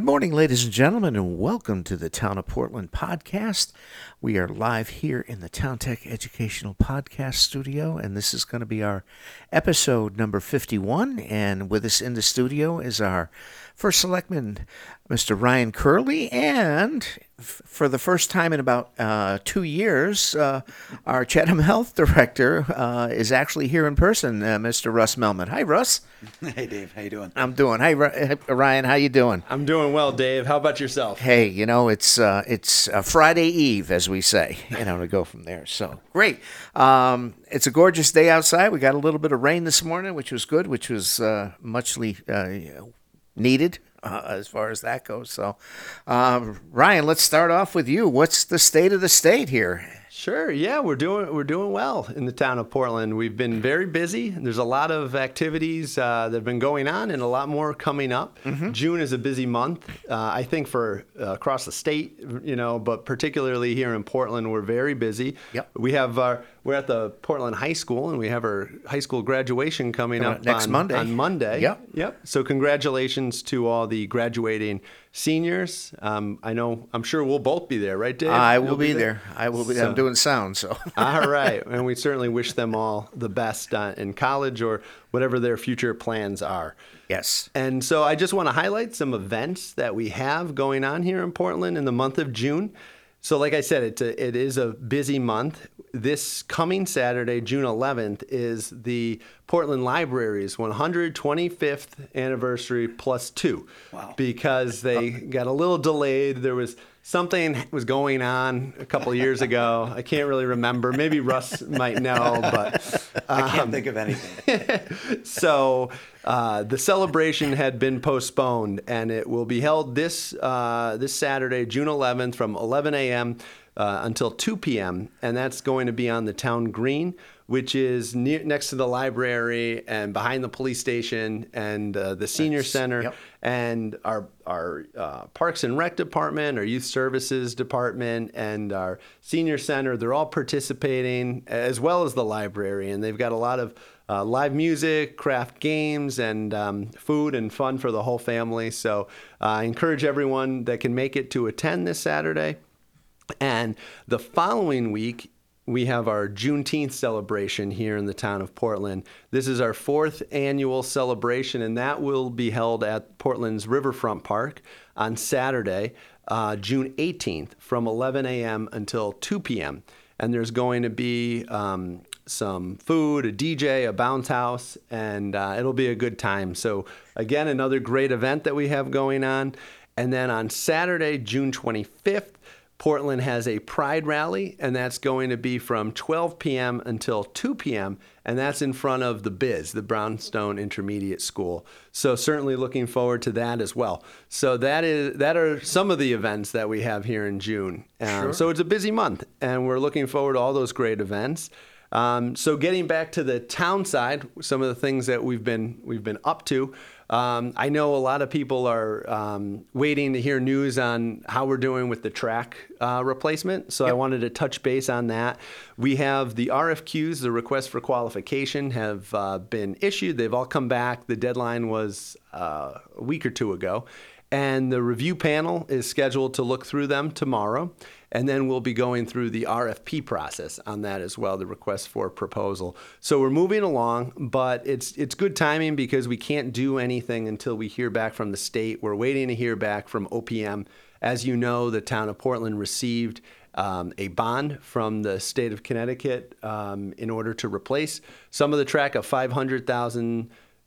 Good morning, ladies and gentlemen, and welcome to the Town of Portland podcast. We are live here in the Town Tech Educational Podcast Studio, and this is going to be our episode number 51. And with us in the studio is our first selectman, Mr. Ryan Curley, and f- for the first time in about uh, two years, uh, our Chatham Health Director uh, is actually here in person, uh, Mr. Russ Melmed. Hi, Russ. Hey Dave, how you doing? I'm doing. Hey, Ri- Ryan, how you doing? I'm doing well, Dave. How about yourself? Hey, you know it's uh, it's uh, Friday Eve, as we say. You know to go from there. So great. Um, it's a gorgeous day outside. We got a little bit of rain this morning, which was good, which was uh, muchly uh, needed uh, as far as that goes. So, um, Ryan, let's start off with you. What's the state of the state here? Sure. Yeah, we're doing we're doing well in the town of Portland. We've been very busy. There's a lot of activities uh, that have been going on, and a lot more coming up. June is a busy month, uh, I think, for uh, across the state, you know, but particularly here in Portland, we're very busy. Yep. We have our we're at the Portland High School, and we have our high school graduation coming Coming up up next on, Monday. On Monday. Yep. Yep. So congratulations to all the graduating seniors. Um, I know. I'm sure we'll both be there, right, Dave? I will You'll be there. I will be. So- I'm doing sound, so. all right, and we certainly wish them all the best uh, in college or whatever their future plans are. yes. And so I just want to highlight some events that we have going on here in Portland in the month of June. So, like I said, it's a, it is a busy month. This coming Saturday, June 11th, is the Portland Library's 125th anniversary plus two. Wow. Because they got a little delayed. There was something was going on a couple years ago. I can't really remember. Maybe Russ might know, but I can't Um, think of anything. so uh, the celebration had been postponed, and it will be held this uh, this Saturday, June 11th, from 11 a.m. Uh, until 2 p.m. And that's going to be on the town green, which is near, next to the library and behind the police station and uh, the senior Nice. center Yep. and our our uh, Parks and Rec department, our Youth Services department, and our senior center. They're all participating as well as the library, and they've got a lot of uh, live music, craft games, and um, food and fun for the whole family. So uh, I encourage everyone that can make it to attend this Saturday. And the following week, we have our Juneteenth celebration here in the town of Portland. This is our fourth annual celebration, and that will be held at Portland's Riverfront Park on Saturday, uh, June 18th, from 11 a.m. until 2 p.m. And there's going to be um, some food, a DJ, a bounce house, and uh, it'll be a good time. So, again, another great event that we have going on. And then on Saturday, June 25th, Portland has a pride rally, and that's going to be from 12 p.m. until 2 p.m., and that's in front of the Biz, the Brownstone Intermediate School. So certainly looking forward to that as well. So that is that are some of the events that we have here in June. Um, So it's a busy month, and we're looking forward to all those great events. Um, so getting back to the town side, some of the things that we've been we've been up to. Um, I know a lot of people are um, waiting to hear news on how we're doing with the track uh, replacement. So I wanted to touch base on that. We have the RFQs, the request for qualification, have uh, been issued. They've all come back. The deadline was uh, a week or two ago. And the review panel is scheduled to look through them tomorrow. And then we'll be going through the RFP process on that as well, the request for proposal. So we're moving along, but it's it's good timing because we can't do anything until we hear back from the state. We're waiting to hear back from OPM. As you know, the town of Portland received um, a bond from the state of Connecticut um, in order to replace some of the track, of five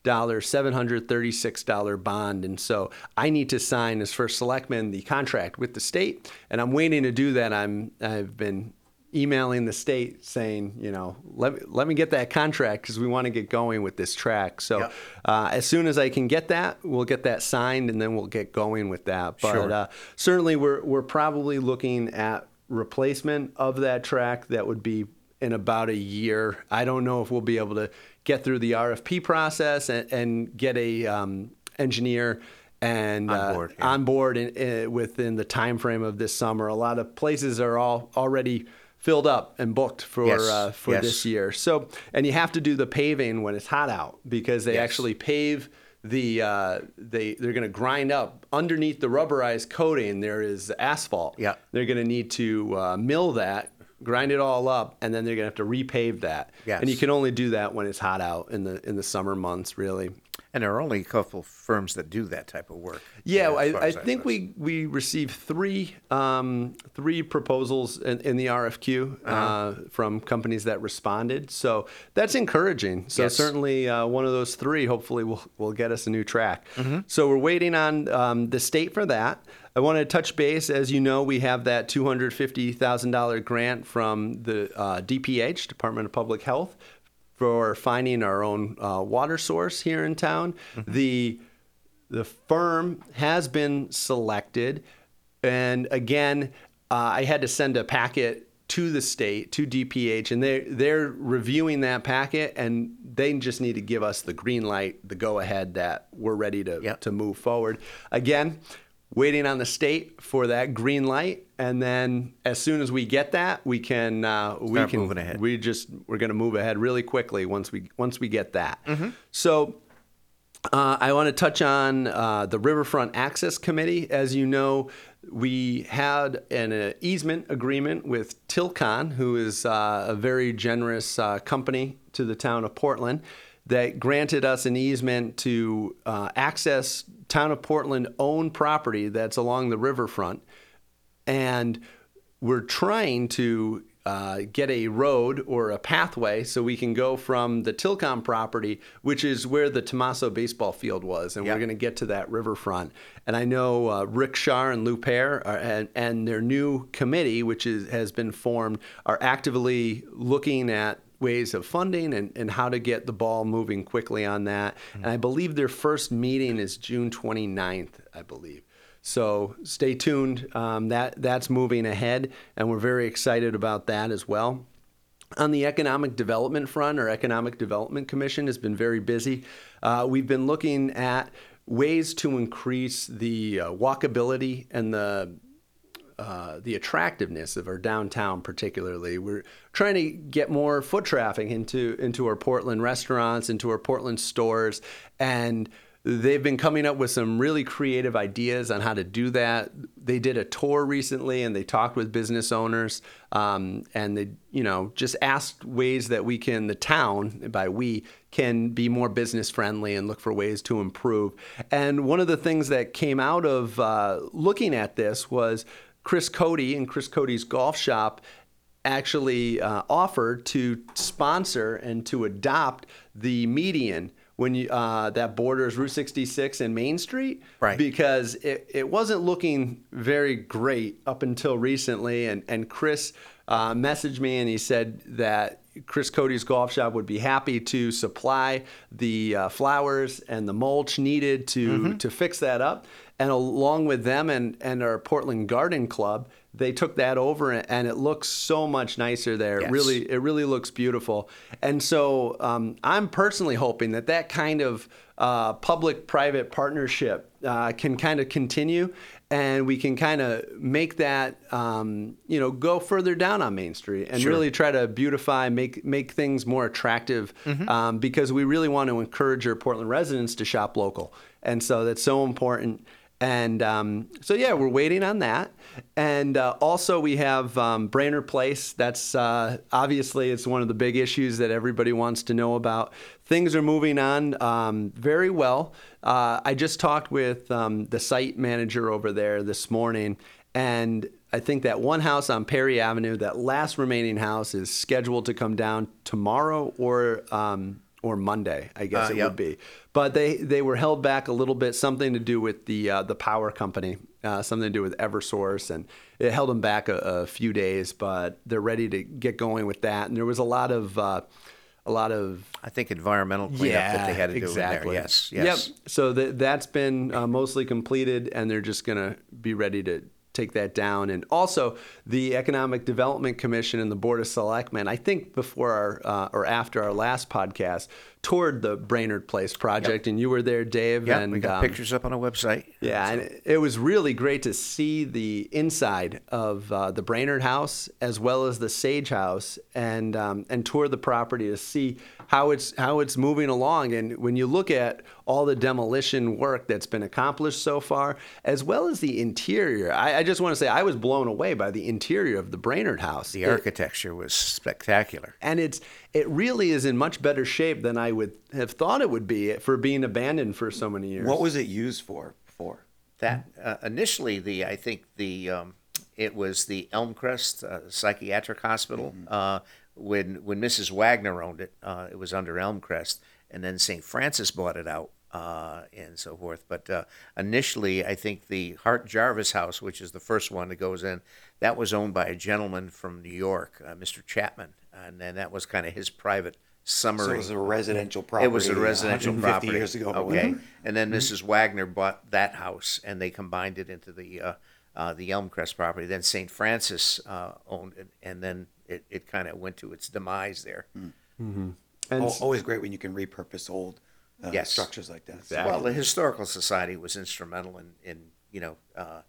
hundred thousand dollar seven hundred thirty six dollar bond, and so I need to sign as first selectman the contract with the state, and I'm waiting to do that. I'm I've been emailing the state saying, you know, let let me get that contract because we want to get going with this track. So Yep. uh, as soon as I can get that, we'll get that signed, and then we'll get going with that. But Sure. uh, certainly, we're we're probably looking at replacement of that track that would be in about a year. I don't know if we'll be able to get through the RFP process and, and get a um, engineer and On uh, board, yeah. on board in, in, within the time frame of this summer. A lot of places are all already filled up and booked for Yes, uh, for yes. this year. So, and you have to do the paving when it's hot out because they Yes. actually pave the uh, they they're going to grind up underneath the rubberized coating. There is asphalt. Yeah. they're going to need to uh, mill that, grind it all up, and then they're going to have to repave that. Yes. and you can only do that when it's hot out in the in the summer months, really. And there are only a couple firms that do that type of work. Yeah, as far I, I think we we received three um, three proposals in, in the RFQ uh Uh-huh. from companies that responded. So that's encouraging. So Yes. certainly uh, one of those three hopefully will will get us a new track. Mm-hmm. So we're waiting on um, the state for that. I want to touch base. As you know, we have that two hundred fifty thousand dollar grant from the uh, DPH Department of Public Health for finding our own uh, water source here in town. The the firm has been selected, and again, uh, I had to send a packet to the state to DPH, and they they're reviewing that packet, and they just need to give us the green light, the go ahead that we're ready to Yep. to move forward. Again. Waiting on the state for that green light, and then as soon as we get that, we can uh, we Start can moving ahead. we just we're going to move ahead really quickly once we once we get that. So uh, I want to touch on uh, the Riverfront Access Committee. As you know, we had an uh, easement agreement with Tilcon, who is uh, a very generous uh, company to the town of Portland, that granted us an easement to uh, access town of Portland owned property that's along the riverfront and we're trying to uh, get a road or a pathway so we can go from the Tilcon property, which is where the Tomaso baseball field was, and Yeah. we're going to get to that riverfront. And I know uh, Rick Shar and Lou Pear are, and, and their new committee, which is, has been formed, are actively looking at ways of funding and, and how to get the ball moving quickly on that. And I believe their first meeting is June 29th, I believe. So stay tuned. Um, that that's moving ahead, and we're very excited about that as well. On the economic development front, our Economic Development Commission has been very busy. Uh, we've been looking at ways to increase the uh, walkability and the uh, the attractiveness of our downtown, particularly. We're trying to get more foot traffic into into our Portland restaurants, into our Portland stores, and they've been coming up with some really creative ideas on how to do that. They did a tour recently, and they talked with business owners, um, and they, you know, just asked ways that we can, the town, by we, can be more business friendly and look for ways to improve. And one of the things that came out of uh, looking at this was Chris Cody and Chris Cody's Golf Shop actually uh, offered to sponsor and to adopt the median when you uh, that borders Route 66 and Main Street, Right. Because it, it wasn't looking very great up until recently, and and Chris uh, messaged me and he said that Chris Cody's Golf Shop would be happy to supply the uh, flowers and the mulch needed to to fix that up, and along with them and and our Portland Garden Club, they took that over and it looks so much nicer there. Yes. Really, it really looks beautiful. And so um, I'm personally hoping that that kind of uh, public-private partnership uh, can kind of continue, and we can kind of make that um, you know go further down on Main Street and Sure. really try to beautify, make make things more attractive, um, because we really want to encourage our Portland residents to shop local, and so that's so important. And um, so, yeah, we're waiting on that. And uh, also, we have um, Brainerd Place. That's uh, obviously it's one of the big issues that everybody wants to know about. Things are moving on um, very well. Uh, I just talked with um, the site manager over there this morning, and I think that one house on Perry Avenue, that last remaining house, is scheduled to come down tomorrow or um, or Monday. I guess Uh, it yep. would be but they they were held back a little bit, something to do with the uh, the power company, uh, something to do with EverSource, and it held them back a, a few days. But they're ready to get going with that, and there was a lot of uh, a lot of I think environmental cleanup that they had to do there. Yes, yes. Yep. So that that's been uh, mostly completed, and they're just going to be ready to take that down. And also, the Economic Development Commission and the Board of Selectmen, I think before our uh, or after our last podcast, toured the Brainerd Place project, and you were there, Dave. Yeah, and we got um, pictures up on our website. yeah, and it, it was really great to see the inside of uh, the Brainerd House as well as the Sage House, and um, and tour the property to see how it's how it's moving along. And when you look at all the demolition work that's been accomplished so far, as well as the interior, I, I just want to say I was blown away by the interior of the Brainerd House. The It- architecture was spectacular. and it's it really is in much better shape than I would have thought it would be for being abandoned for so many years. What was it used for before? That uh, initially, the I think the um, it was the Elmcrest uh, Psychiatric Hospital. Uh, when when Mrs. Wagner owned it, uh, it was under Elmcrest, and then St. Francis bought it out uh, and so forth. But uh, initially, I think the Hart Jarvis House, which is the first one that goes in, that was owned by a gentleman from New York, uh, Mr. Chapman, and then that was kind of his private summer. So it was a residential property. It was a residential 150 property. years ago. or Okay, whatever. and then Mrs. Wagner bought that house, and they combined it into the uh, uh, the Elmcrest property. Then St. Francis uh, owned it, and then it, it kind of went to its demise there. and Al- Always great when you can repurpose old uh, Yes. structures like that. Exactly. Well, the historical society was instrumental in, in you know uh,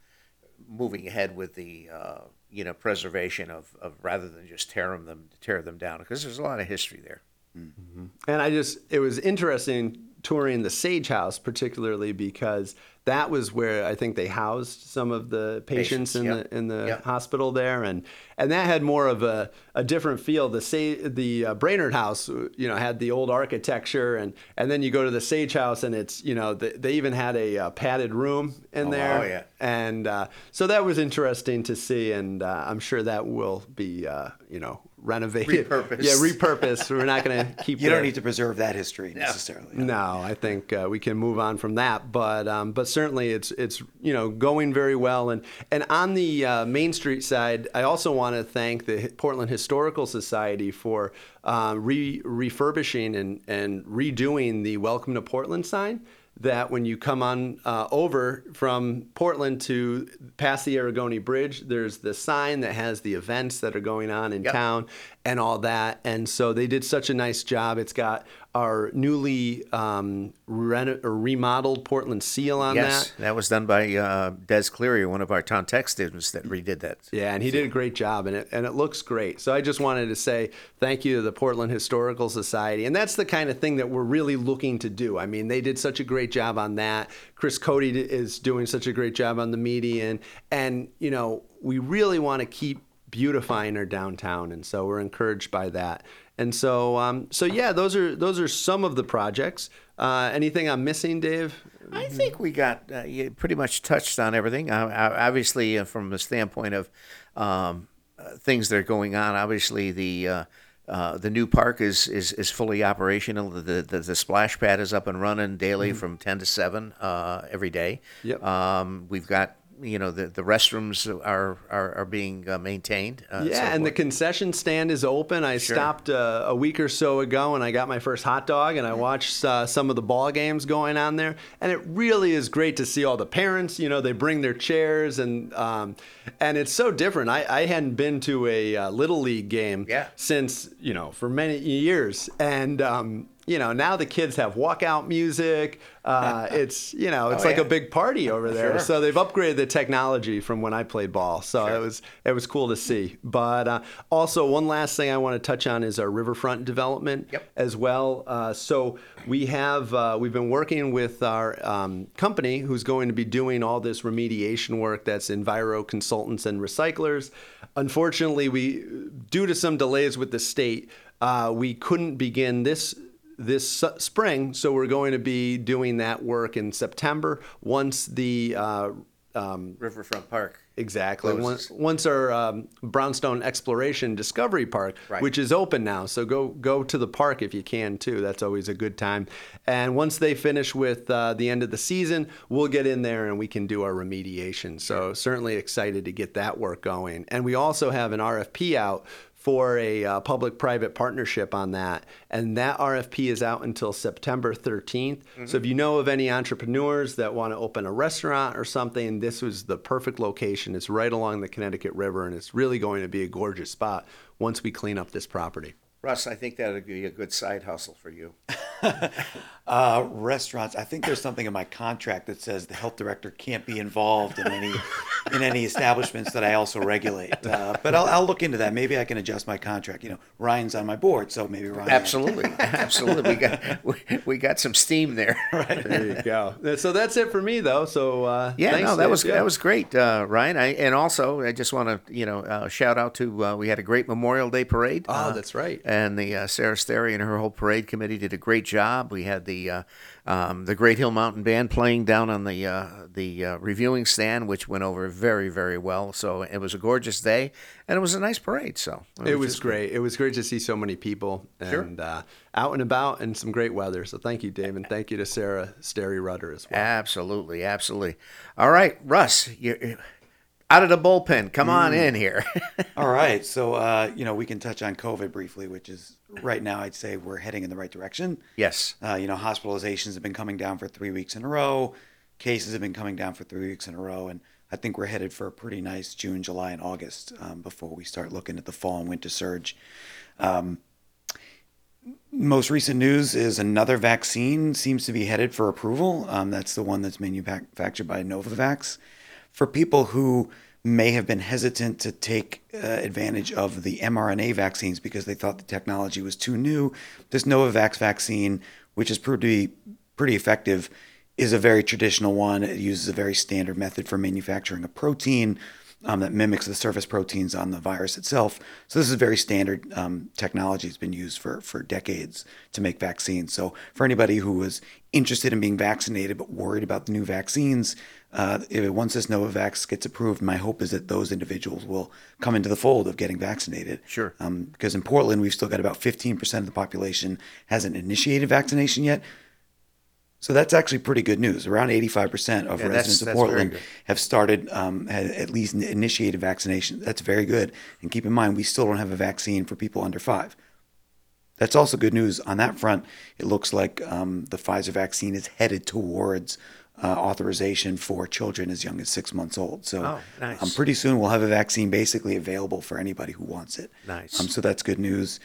moving ahead with the uh, you know preservation of, of rather than just tear them tear them down because there's a lot of history there. Mm-hmm. And I just, it was interesting touring the Sage House, particularly because that was where I think they housed some of the patients, Patients, in yep. the in the Yep. hospital there, and and that had more of a, a different feel. The Sa- the uh, Brainerd House, you know, had the old architecture, and and then you go to the Sage House, and it's you know the, they even had a uh, padded room in Oh, there, yeah. and uh, so that was interesting to see, and uh, I'm sure that will be uh, you know renovated, Repurposed. yeah, repurposed. We're not going to keep You don't need to preserve that history necessarily. no, I think uh, we can move on from that, but um, but certainly it's it's you know going very well, and and on the uh, Main Street side, I also want to thank the Portland Historical Society for uh, re refurbishing and and redoing the Welcome to Portland sign. That when you come on uh, over from Portland to past the Arrigoni Bridge, there's the sign that has the events that are going on in Yep. town and all that. And so they did such a nice job. It's got our newly um, reno- or remodeled Portland seal on yes, that. that. was done by uh, Des Cleary, one of our town tech students that redid that. Yeah, and he did a great job, and it and it looks great. So I just wanted to say thank you to the Portland Historical Society, and that's the kind of thing that we're really looking to do. I mean, they did such a great job on that. Chris Cody is doing such a great job on the median, and you know, we really want to keep beautifying our downtown, and so we're encouraged by that. And so, um, so yeah, those are those are some of the projects. Uh, anything I'm missing, Dave? I think we got uh, you pretty much touched on everything. Uh, obviously, uh, from the standpoint of um, uh, things that are going on, obviously the uh, uh, the new park is, is, is fully operational. The, the the splash pad is up and running daily from ten to seven uh, every day. Yep. Um, we've got you know the, the restrooms are are, are being uh, maintained. Uh, Yeah, so and the concession stand is open. I stopped uh, a week or so ago, and I got my first hot dog, and I watched uh, some of the ball games going on there. And it really is great to see all the parents. You know, they bring their chairs, and um, and it's so different. I, I hadn't been to a uh, little league game Yeah. since you know for many years, and. Um, you know, now the kids have walkout music. Uh, it's you know, it's Oh, like yeah. a big party over there. Sure. So they've upgraded the technology from when I played ball. So it was it was cool to see. But uh, also, one last thing I want to touch on is our riverfront development Yep. as well. Uh, so we have uh, we've been working with our um, company who's going to be doing all this remediation work. That's Enviro Consultants and Recyclers. Unfortunately, we due to some delays with the state, uh, we couldn't begin this this spring. So we're going to be doing that work in September once the uh, um, Riverfront Park. Exactly. Once, once our um, Brownstone Exploration Discovery Park, Right. which is open now, so go go to the park if you can too. That's always a good time. And once they finish with uh, the end of the season, we'll get in there and we can do our remediation. So certainly excited to get that work going. And we also have an RFP out for a uh, public-private partnership on that, and that RFP is out until September 13th. So if you know of any entrepreneurs that want to open a restaurant or something, this was the perfect location. It's right along the Connecticut River, and it's really going to be a gorgeous spot once we clean up this property. Russ, I think that would be a good side hustle for you. Uh, restaurants. I think there's something in my contract that says the health director can't be involved in any in any establishments that I also regulate. Uh, but I'll, I'll look into that. Maybe I can adjust my contract. You know, Ryan's on my board, so maybe Ryan. Absolutely, absolutely. We got we, we got some steam there. There you go. So that's it for me, though. So uh, Yeah, thanks, no, that Dave. was Yeah. that was great, uh, Ryan. I, and also, I just want to you know uh, shout out to uh, we had a great Memorial Day parade. Oh, uh, that's right. And the uh, Sarah Sterry and her whole parade committee did a great job. We had the uh, um, the Great Hill Mountain Band playing down on the uh, the uh, reviewing stand, which went over very very well. So it was a gorgeous day, and it was a nice parade. So It was just- great. It was great to see so many people Sure. and uh, out and about and some great weather. So thank you, Dave, and thank you to Sarah Sterry Rudder as well. Absolutely, absolutely. All right, Russ, you out of the bullpen. Come on Mm. in here. All right. So, uh, you know, we can touch on COVID briefly, which is right now, I'd say we're heading in the right direction. yes. Uh, you know, hospitalizations have been coming down for three weeks in a row. Cases have been coming down for three weeks in a row. And I think we're headed for a pretty nice June, July, and August um, before we start looking at the fall and winter surge. Um, most recent news is another vaccine seems to be headed for approval. Um, that's the one that's manufactured by Novavax. For people who may have been hesitant to take uh, advantage of the mRNA vaccines because they thought the technology was too new, this Novavax vaccine, which has proved to be pretty effective, is a very traditional one. It uses a very standard method for manufacturing a protein um, that mimics the surface proteins on the virus itself. So this is very standard um, technology. It's been used for for decades to make vaccines. So for anybody who was interested in being vaccinated but worried about the new vaccines, uh, if, once this Novavax gets approved, my hope is that those individuals will come into the fold of getting vaccinated. Sure. Um, because in Portland, we've still got about 15% of the population hasn't initiated vaccination yet. So that's actually pretty good news. Around 85% of Yeah, that's- residents of that's very Portland have started, um, had at least initiated vaccination. That's very good. And keep in mind, we still don't have a vaccine for people under five. That's also good news on that front. It looks like um, the Pfizer vaccine is headed towards uh, authorization for children as young as six months old. So Oh, nice. um, pretty soon we'll have a vaccine basically available for anybody who wants it. Nice. Um, so that's good news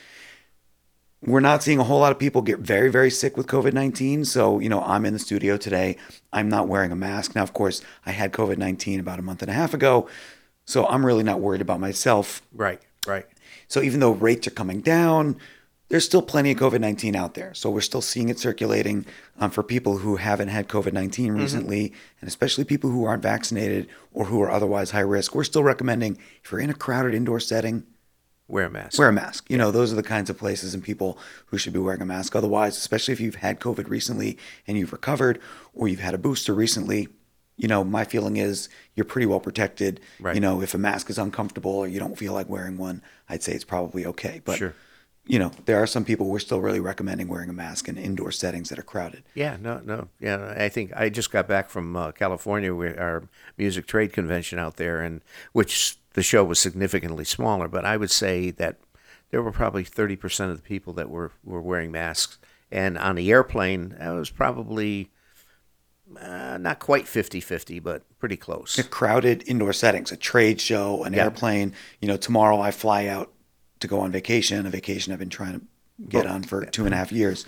we're not seeing a whole lot of people get very, very sick with COVID 19. So, you know, I'm in the studio today. I'm not wearing a mask. Now, of course, I had COVID 19 about a month and a half ago. So I'm really not worried about myself. Right. Right. So even though rates are coming down, there's still plenty of COVID 19 out there. So we're still seeing it circulating um, for people who haven't had COVID 19 recently, and especially people who aren't vaccinated or who are otherwise high risk. We're still recommending if you're in a crowded indoor setting, Wear a mask. wear a mask. You know, those are the kinds of places and people who should be wearing a mask. Otherwise, especially if you've had COVID recently and you've recovered or you've had a booster recently, you know, my feeling is you're pretty well protected. Right. You know, if a mask is uncomfortable or you don't feel like wearing one, I'd say it's probably okay. But, Sure. you know, there are some people we're still really recommending wearing a mask in indoor settings that are crowded. Yeah, no, no, yeah. I think I just got back from uh, California, with our music trade convention out there, and which the show was significantly smaller. But I would say that there were probably thirty percent of the people that were were wearing masks, and on the airplane, that was probably uh, not quite 50-50, but pretty close. A crowded indoor settings, a trade show, an Yeah. airplane. You know, tomorrow I fly out to go on vacation, a vacation I've been trying to get on for two and a half years.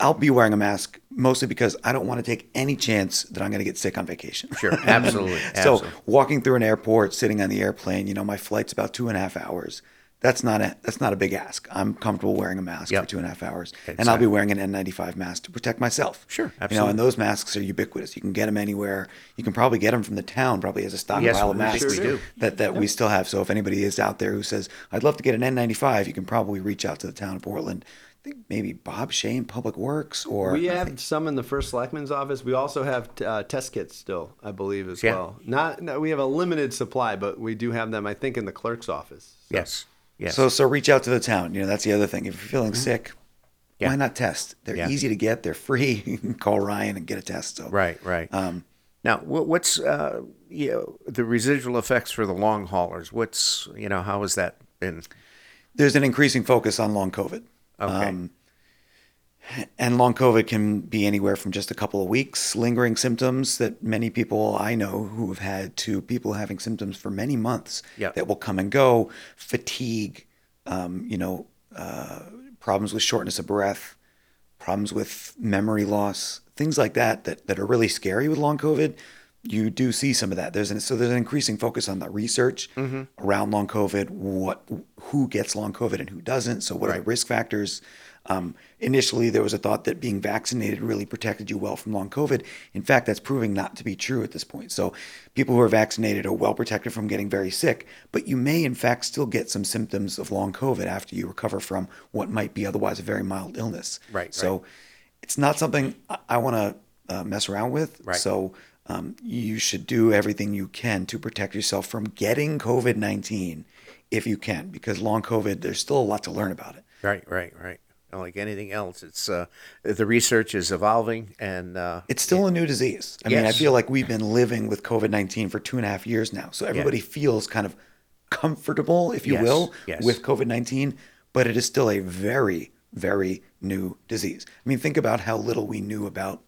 I'll be wearing a mask mostly because I don't want to take any chance that I'm going to get sick on vacation. Sure, absolutely, so absolutely. walking through an airport, sitting on the airplane, you know, my flight's about two and a half hours. That's not a that's not a big ask. I'm comfortable wearing a mask Yep. for two and a half hours, and I'll be wearing an N95 mask to protect myself. Sure, You know, absolutely. and those masks are ubiquitous. You can get them anywhere. You can probably get them from the town, probably as a stockpile Yes, of masks sure do. that that we still have. So if anybody is out there who says I'd love to get an N95, you can probably reach out to the town of Portland. I think maybe Bob Shane, Public Works, or We have think- some in the first selectman's office. We also have uh, test kits still, I believe, as Yeah. well. Not, no, we have a limited supply, but we do have them. I think in the clerk's office. So- Yes, yes. So so reach out to the town. You know, that's the other thing. If you're feeling sick, Mm-hmm. Yeah. why not test? They're Yeah. easy to get. They're free. You can call Ryan and get a test. So Right, right. Um, now, wha- what's uh, you know, the residual effects for the long haulers? What's you know how has that been? there's an increasing focus on long COVID. Okay. Um, and long COVID can be anywhere from just a couple of weeks, lingering symptoms that many people I know who have had, to people having symptoms for many months Yeah. that will come and go, fatigue, um, you know, uh, problems with shortness of breath, problems with memory loss, things like that, that that are really scary with long COVID. You do see some of that. There's an, so there's an increasing focus on the research around long COVID, what who gets long COVID and who doesn't. So what are the risk factors? Um, initially, there was a thought that being vaccinated really protected you well from long COVID. In fact, that's proving not to be true at this point. So, people who are vaccinated are well protected from getting very sick, but you may, in fact, still get some symptoms of long COVID after you recover from what might be otherwise a very mild illness. Right, So, it's not something I, I want to uh, mess around with. Right. So, um, you should do everything you can to protect yourself from getting COVID 19 if you can, because long COVID, there's still a lot to learn about it. Right, right, right. And like anything else, it's uh, the research is evolving, and uh, It's still a new disease. I mean, I feel like we've been living with COVID 19 for two and a half years now. So everybody feels kind of comfortable, if you Yes, will, yes. with COVID 19, but it is still a very, very new disease. I mean, think about how little we knew about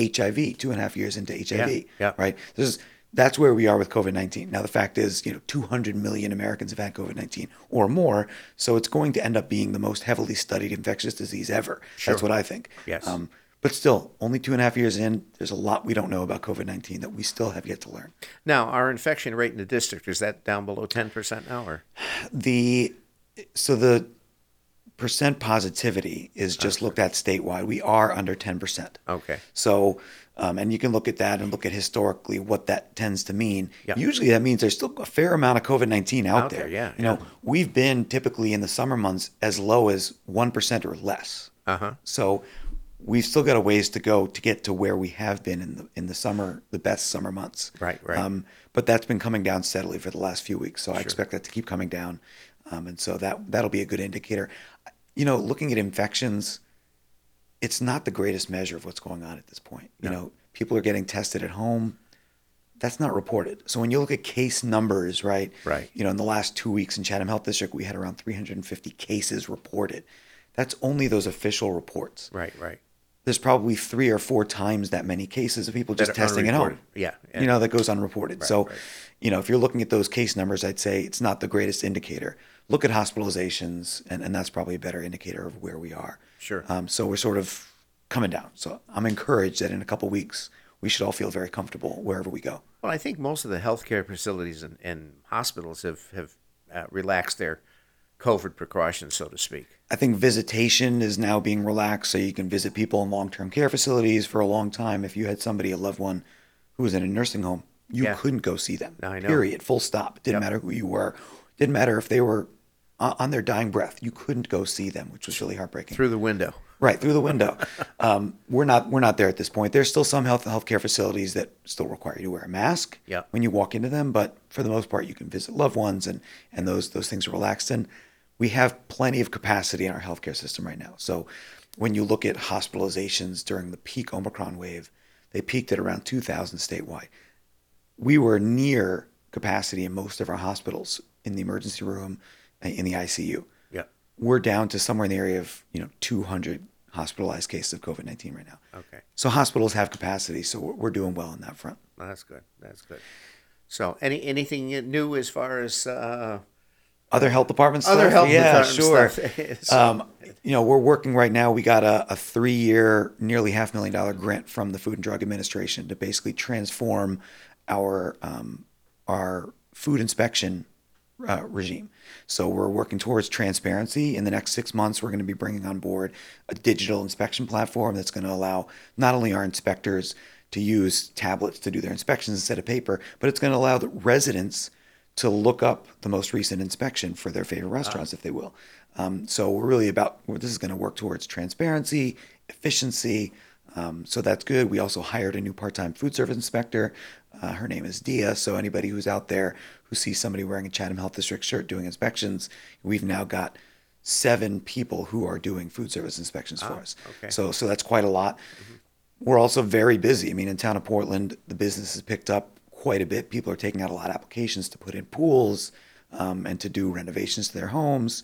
HIV two and a half years into HIV, yeah. right? This is, that's where we are with COVID 19. Now, the fact is, you know, 200 million Americans have had COVID 19 or more. So it's going to end up being the most heavily studied infectious disease ever. That's what I think. Yes. Um, but still, only two and a half years in, there's a lot we don't know about COVID 19 that we still have yet to learn. now our infection rate in the district is that down below ten percent now, or The so the percent positivity is just looked at statewide. We are under 10%. okay, So, um, and you can look at that and look at historically what that tends to mean. Yeah. Usually that means there's still a fair amount of COVID 19 out, Out there, yeah, You know, we've been typically in the summer months as low as 1% or less. uh huh, So we've still got a ways to go to get to where we have been in the in the summer, the best summer months. Right, right. Um, but that's been coming down steadily for the last few weeks. So I expect that to keep coming down, um, and so that that'll be a good indicator. You know, looking at infections, it's not the greatest measure of what's going on at this point. You know, people are getting tested at home. That's not reported. So when you look at case numbers, right? Right. You know, in the last two weeks in Chatham Health District, we had around 350 cases reported. That's only those official reports right, right. there's probably three or four times that many cases of people just testing at home. Yeah, yeah. You know, that goes unreported. so, right. you know, if you're looking at those case numbers, I'd say it's not the greatest indicator. Look at hospitalizations, and, and that's probably a better indicator of where we are. Sure. Um, so we're sort of coming down. So I'm encouraged that in a couple weeks, we should all feel very comfortable wherever we go. Well, I think most of the healthcare facilities and, and hospitals have have uh, relaxed their COVID precautions, so to speak. I think visitation is now being relaxed, so you can visit people in long-term care facilities for a long time. If you had somebody, a loved one, who was in a nursing home, you Yeah. couldn't go see them. I know. Period. Full stop. It didn't Yep. matter who you were. Didn't matter if they were on their dying breath. You couldn't go see them, which was really heartbreaking. Through the window. Right through the window. um, we're not we're not there at this point. There's still some health healthcare facilities that still require you to wear a mask Yeah. when you walk into them, but for the most part, you can visit loved ones and and those those things are relaxed. And we have plenty of capacity in our healthcare system right now. So when you look at hospitalizations during the peak Omicron wave, they peaked at around 2,000 statewide. We were near capacity in most of our hospitals in the emergency room, in the ICU Yeah. we're down to somewhere in the area of you know 200 hospitalized cases of COVID 19 right now. Okay. So hospitals have capacity, so we're, we're doing well on that front. Well, that's good. That's good. So, any anything new as far as uh, Other health department stuff? other health yeah, department sure. So- Um, you know, we're working right now. We got a, a three-year, nearly half million dollar grant from the Food and Drug Administration to basically transform our um, our food inspection uh, regime. So we're working towards transparency. In the next six months, we're going to be bringing on board a digital inspection platform that's going to allow not only our inspectors to use tablets to do their inspections instead of paper, but it's going to allow the residents to look up the most recent inspection for their favorite restaurants, if they will. Um, so we're really about this is going to work towards transparency, efficiency. Um, so that's good. We also hired a new part-time food service inspector. Uh, her name is Dia. So anybody who's out there who sees somebody wearing a Chatham Health District shirt doing inspections, we've now got seven people who are doing food service inspections for us. okay. So so that's quite a lot. We're also very busy. I mean, in town of Portland, the business has picked up quite a bit. People are taking out a lot of applications to put in pools um, and to do renovations to their homes.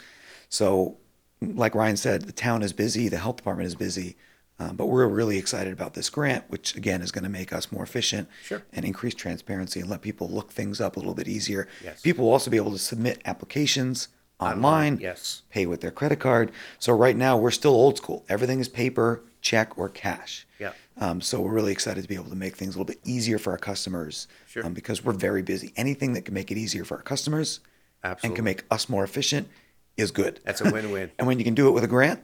So, like Ryan said, the town is busy, the health department is busy, um, but we're really excited about this grant, which again is going to make us more efficient Sure. and increase transparency and let people look things up a little bit easier. Yes. People will also be able to submit applications online, yes. pay with their credit card. So right now we're still old school. Everything is paper, check, or cash. Yeah. Um, so we're really excited to be able to make things a little bit easier for our customers Sure. um, because we're very busy. Anything that can make it easier for our customers Absolutely. and can make us more efficient is good. That's a win-win. and when you can do it with a grant,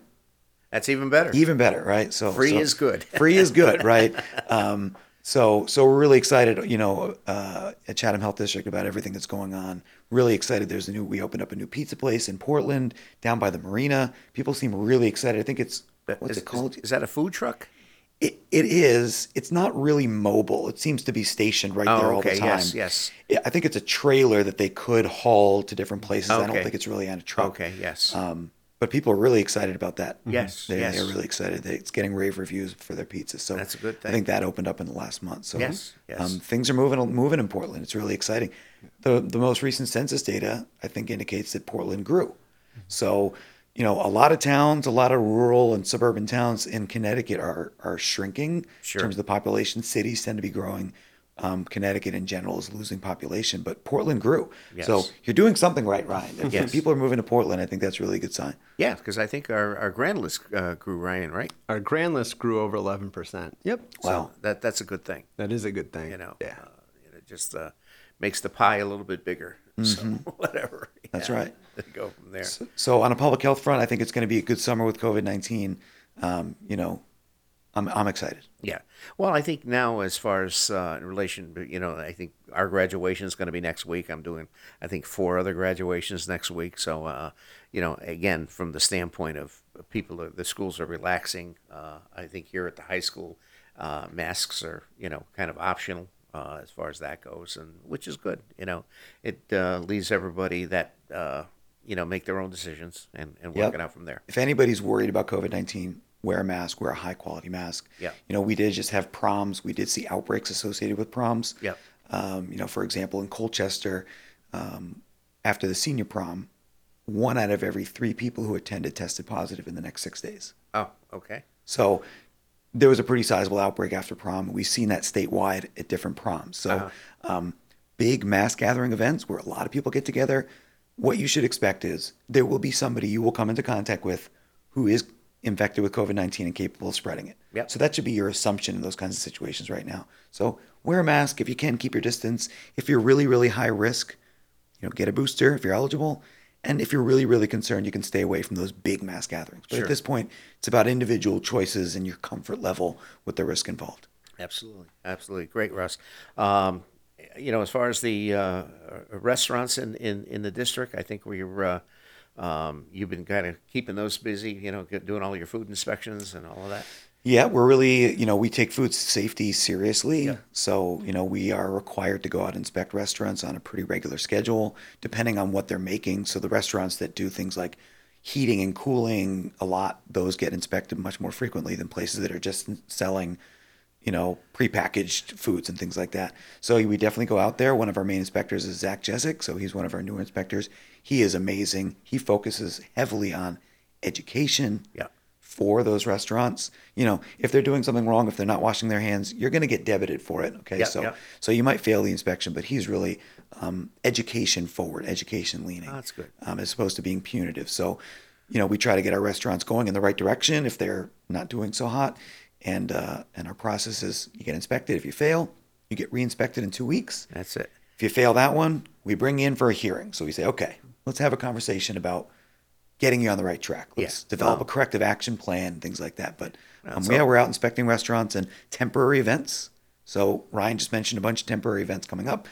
That's even better. even better, right? So Free so- is good. free is good, right? Um, so so we're really excited, you know, uh, at Chatham Health District about everything that's going on. Really excited. There's a new. We opened up a new pizza place in Portland, down by the marina. People seem really excited. I think it's what's Is- it called? Is, is that a food truck? It, it is. It's not really mobile. It seems to be stationed right Oh, there all okay. the time. Yes, yes. I think it's a trailer that they could haul to different places. I don't think it's really on a truck. Okay, yes. Um, but people are really excited about that. Yes, they, yes. they're really excited. They- It's getting rave reviews for their pizzas. So That's a good thing. I think that opened up in the last month. So Yes, yes. Um, things are moving moving in Portland. It's really exciting. The the most recent census data I think indicates that Portland grew. So you know, a lot of towns, a lot of rural and suburban towns in Connecticut are are shrinking Sure. in terms of the population. Cities tend to be growing. Um, Connecticut in general is losing population, but Portland grew. So you're doing something right, Ryan. If Yes. people are moving to Portland, I think that's a really good sign. yeah, because I think our, our grand list uh, grew, Ryan, right? Our grand list grew over 11%. Yep. Wow. That That's a good thing. That is a good thing. You know, Yeah. uh, it just uh, makes the pie a little bit bigger. So whatever. Mm-hmm. That's right. Go from there. So on a public health front, I think it's going to be a good summer with COVID nineteen. Um, you know, I'm I'm excited. Yeah. Well, I think now, as far as uh, in relation, you know, I think our graduation is going to be next week. I'm doing, I think, four other graduations next week. So, uh, you know, again, from the standpoint of people, the schools are relaxing. Uh, I think here at the high school, uh, masks are, you know, kind of optional uh, as far as that goes, and which is good. You know, it uh, leaves everybody that, uh, you know, make their own decisions and, and work Yep. it out from there. If anybody's worried about COVID nineteen, wear a mask. Wear a high quality mask. Yeah. You know, we did just have proms. We did see outbreaks associated with proms. Yeah. Um, you know, for example, in Colchester, um, after the senior prom, one out of every three people who attended tested positive in the next six days. Oh, okay. So there was a pretty sizable outbreak after prom. We've seen that statewide at different proms. So Uh-huh. um, big mass gathering events where a lot of people get together. What you should expect is there will be somebody you will come into contact with who is infected with COVID 19 and capable of spreading it. Yep. So that should be your assumption in those kinds of situations right now. So wear a mask if you can, keep your distance. If you're really, really high risk, you know, get a booster if you're eligible. And if you're really, really concerned, you can stay away from those big mass gatherings. But Sure. at this point, it's about individual choices and your comfort level with the risk involved. Absolutely, absolutely, great, Russ. Um, you know, as far as the uh, restaurants in, in, in the district, I think we're uh, um, you've been kind of keeping those busy. You know, doing all your food inspections and all of that. Yeah, we're really, you know, we take food safety seriously. So, you know, we are required to go out and inspect restaurants on a pretty regular schedule, depending on what they're making. So, the restaurants that do things like heating and cooling a lot, those get inspected much more frequently than places that are just selling, you know, prepackaged foods and things like that. So, we definitely go out there. One of our main inspectors is Zach Jesic. So, he's one of our newer inspectors. He is amazing. He focuses heavily on education Yeah. for those restaurants. You know, if they're doing something wrong, if they're not washing their hands, you're going to get debited for it. Okay, Yeah, so yeah. so you might fail the inspection, but he's really um, education forward, education leaning. Oh, that's good. Um, as opposed to being punitive. So, you know, we try to get our restaurants going in the right direction if they're not doing so hot, and uh, and our process is you get inspected. If you fail, you get re-inspected in two weeks. That's it. If you fail that one, we bring you in for a hearing. So we say, okay, let's have a conversation about getting you on the right track. Let's Yeah. develop Wow. a corrective action plan, things like that. But um, yeah, we're out inspecting restaurants and temporary events. So Ryan just mentioned a bunch of temporary events coming up.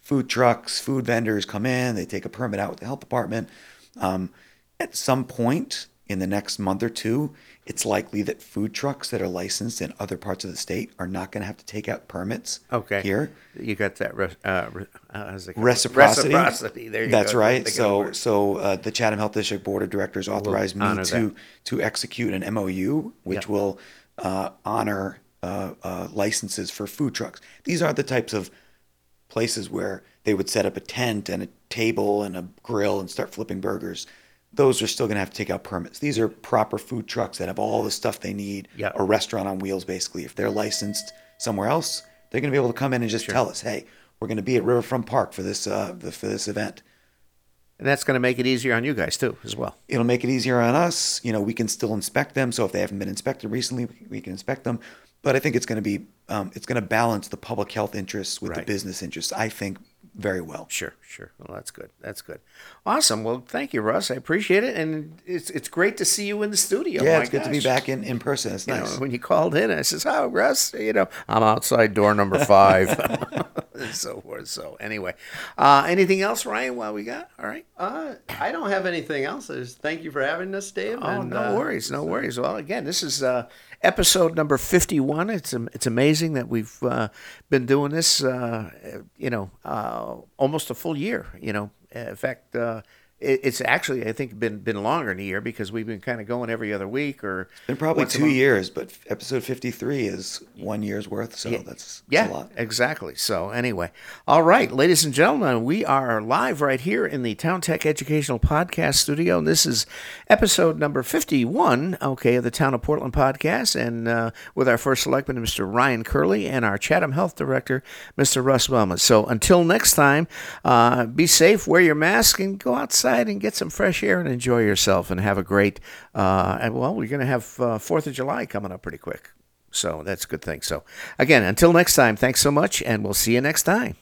Food trucks, food vendors come in, they take a permit out with the health department. Um, at some point in the next month or two, it's likely that food trucks that are licensed in other parts of the state are not going to have to take out permits Okay. here You got that. re- Uh, re- uh, how's it called? reciprocity. Reciprocity. There you That's go. right. Think of the So, so uh, the Chatham Health District Board of Directors authorized me to that. to execute an MOU, which Yeah. will uh, honor uh, uh, licenses for food trucks. These aren't the types of places where they would set up a tent and a table and a grill and start flipping burgers. Those are still going to have to take out permits. These are proper food trucks that have all the stuff they need. Yeah. A restaurant on wheels, basically. If they're licensed somewhere else, they're going to be able to come in and just tell us, "Hey, we're going to be at Riverfront Park for this uh, the- for this event." And that's going to make it easier on you guys too, as well. It'll make it easier on us. You know, we can still inspect them. So if they haven't been inspected recently, we- we can inspect them. But I think it's going to be, um, it's going to balance the public health interests with Right. the business interests. I think very well. Sure, sure. Well, that's good. That's good. Awesome. Well, thank you, Russ. I appreciate it, and it's it's great to see you in the studio. Yeah, My it's good to be back in, in person. It's You know, nice. when you called in, I says, "Oh, Russ, you know, I'm outside door number five, so forth." So, anyway, uh, anything else, Ryan? While we got, all right. Uh, I don't have anything else. Just thank you for having us, Dave. Oh, and, no uh, worries, no worries. Well, again, this is uh, episode number fifty-one. It's am- it's amazing that we've uh, been doing this, uh, you know, uh, almost a full year. You know, in fact, uh, it's actually I think been been longer than a year because we've been kind of going every other week or been probably two years, but episode 53 is one year's worth. So that's, that's Yeah, a lot. exactly. So anyway, all right, ladies and gentlemen, we are live right here in the Town Tech Educational Podcast Studio, and this is episode number fifty-one. Okay, of the Town of Portland podcast, and uh, with our first selectman, Mr. Ryan Curley, and our Chatham Health Director, Mr. Russ Melmed. So until next time, uh, be safe, wear your mask, and go outside and get some fresh air and enjoy yourself, and have a great. Uh, and well, we're going to have uh, Fourth of July coming up pretty quick. So that's a good thing. So, again, until next time, thanks so much, and we'll see you next time.